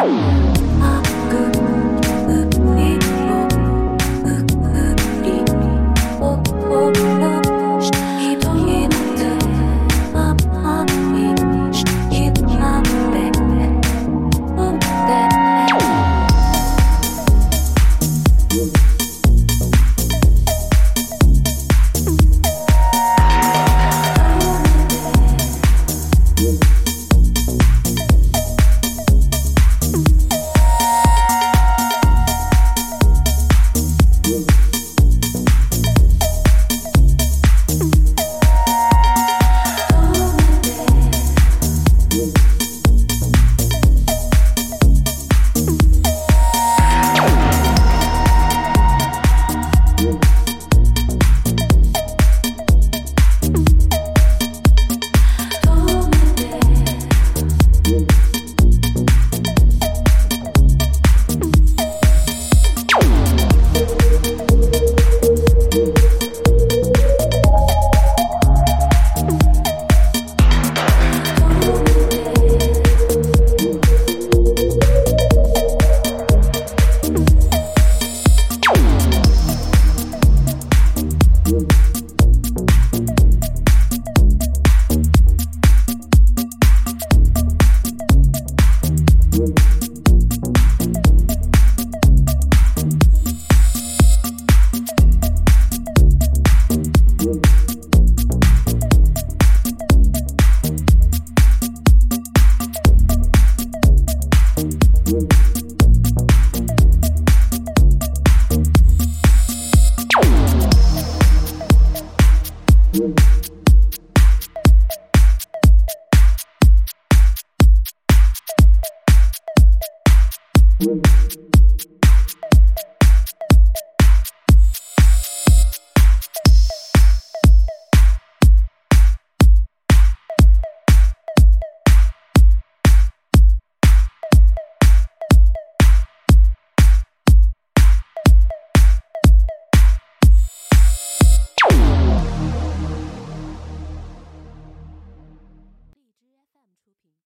Boom! Música